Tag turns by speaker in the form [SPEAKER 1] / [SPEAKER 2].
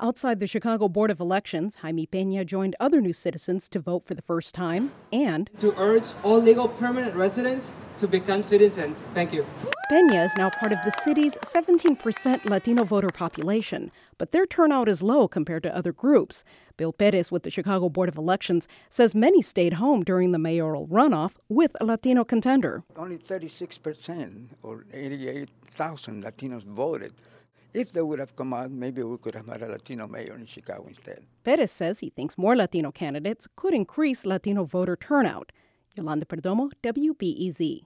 [SPEAKER 1] Outside the Chicago Board of Elections, Jaime Pena joined other new citizens to vote for the first time and
[SPEAKER 2] to urge all legal permanent residents to become citizens. Thank you.
[SPEAKER 1] Pena is now part of the city's 17% Latino voter population, but their turnout is low compared to other groups. Bill Perez with the Chicago Board of Elections says many stayed home during the mayoral runoff with a Latino contender.
[SPEAKER 3] Only 36% or 88,000 Latinos voted. If they would have come out, maybe we could have had a Latino mayor in Chicago instead.
[SPEAKER 1] Perez says he thinks more Latino candidates could increase Latino voter turnout. Yolanda Perdomo, WBEZ.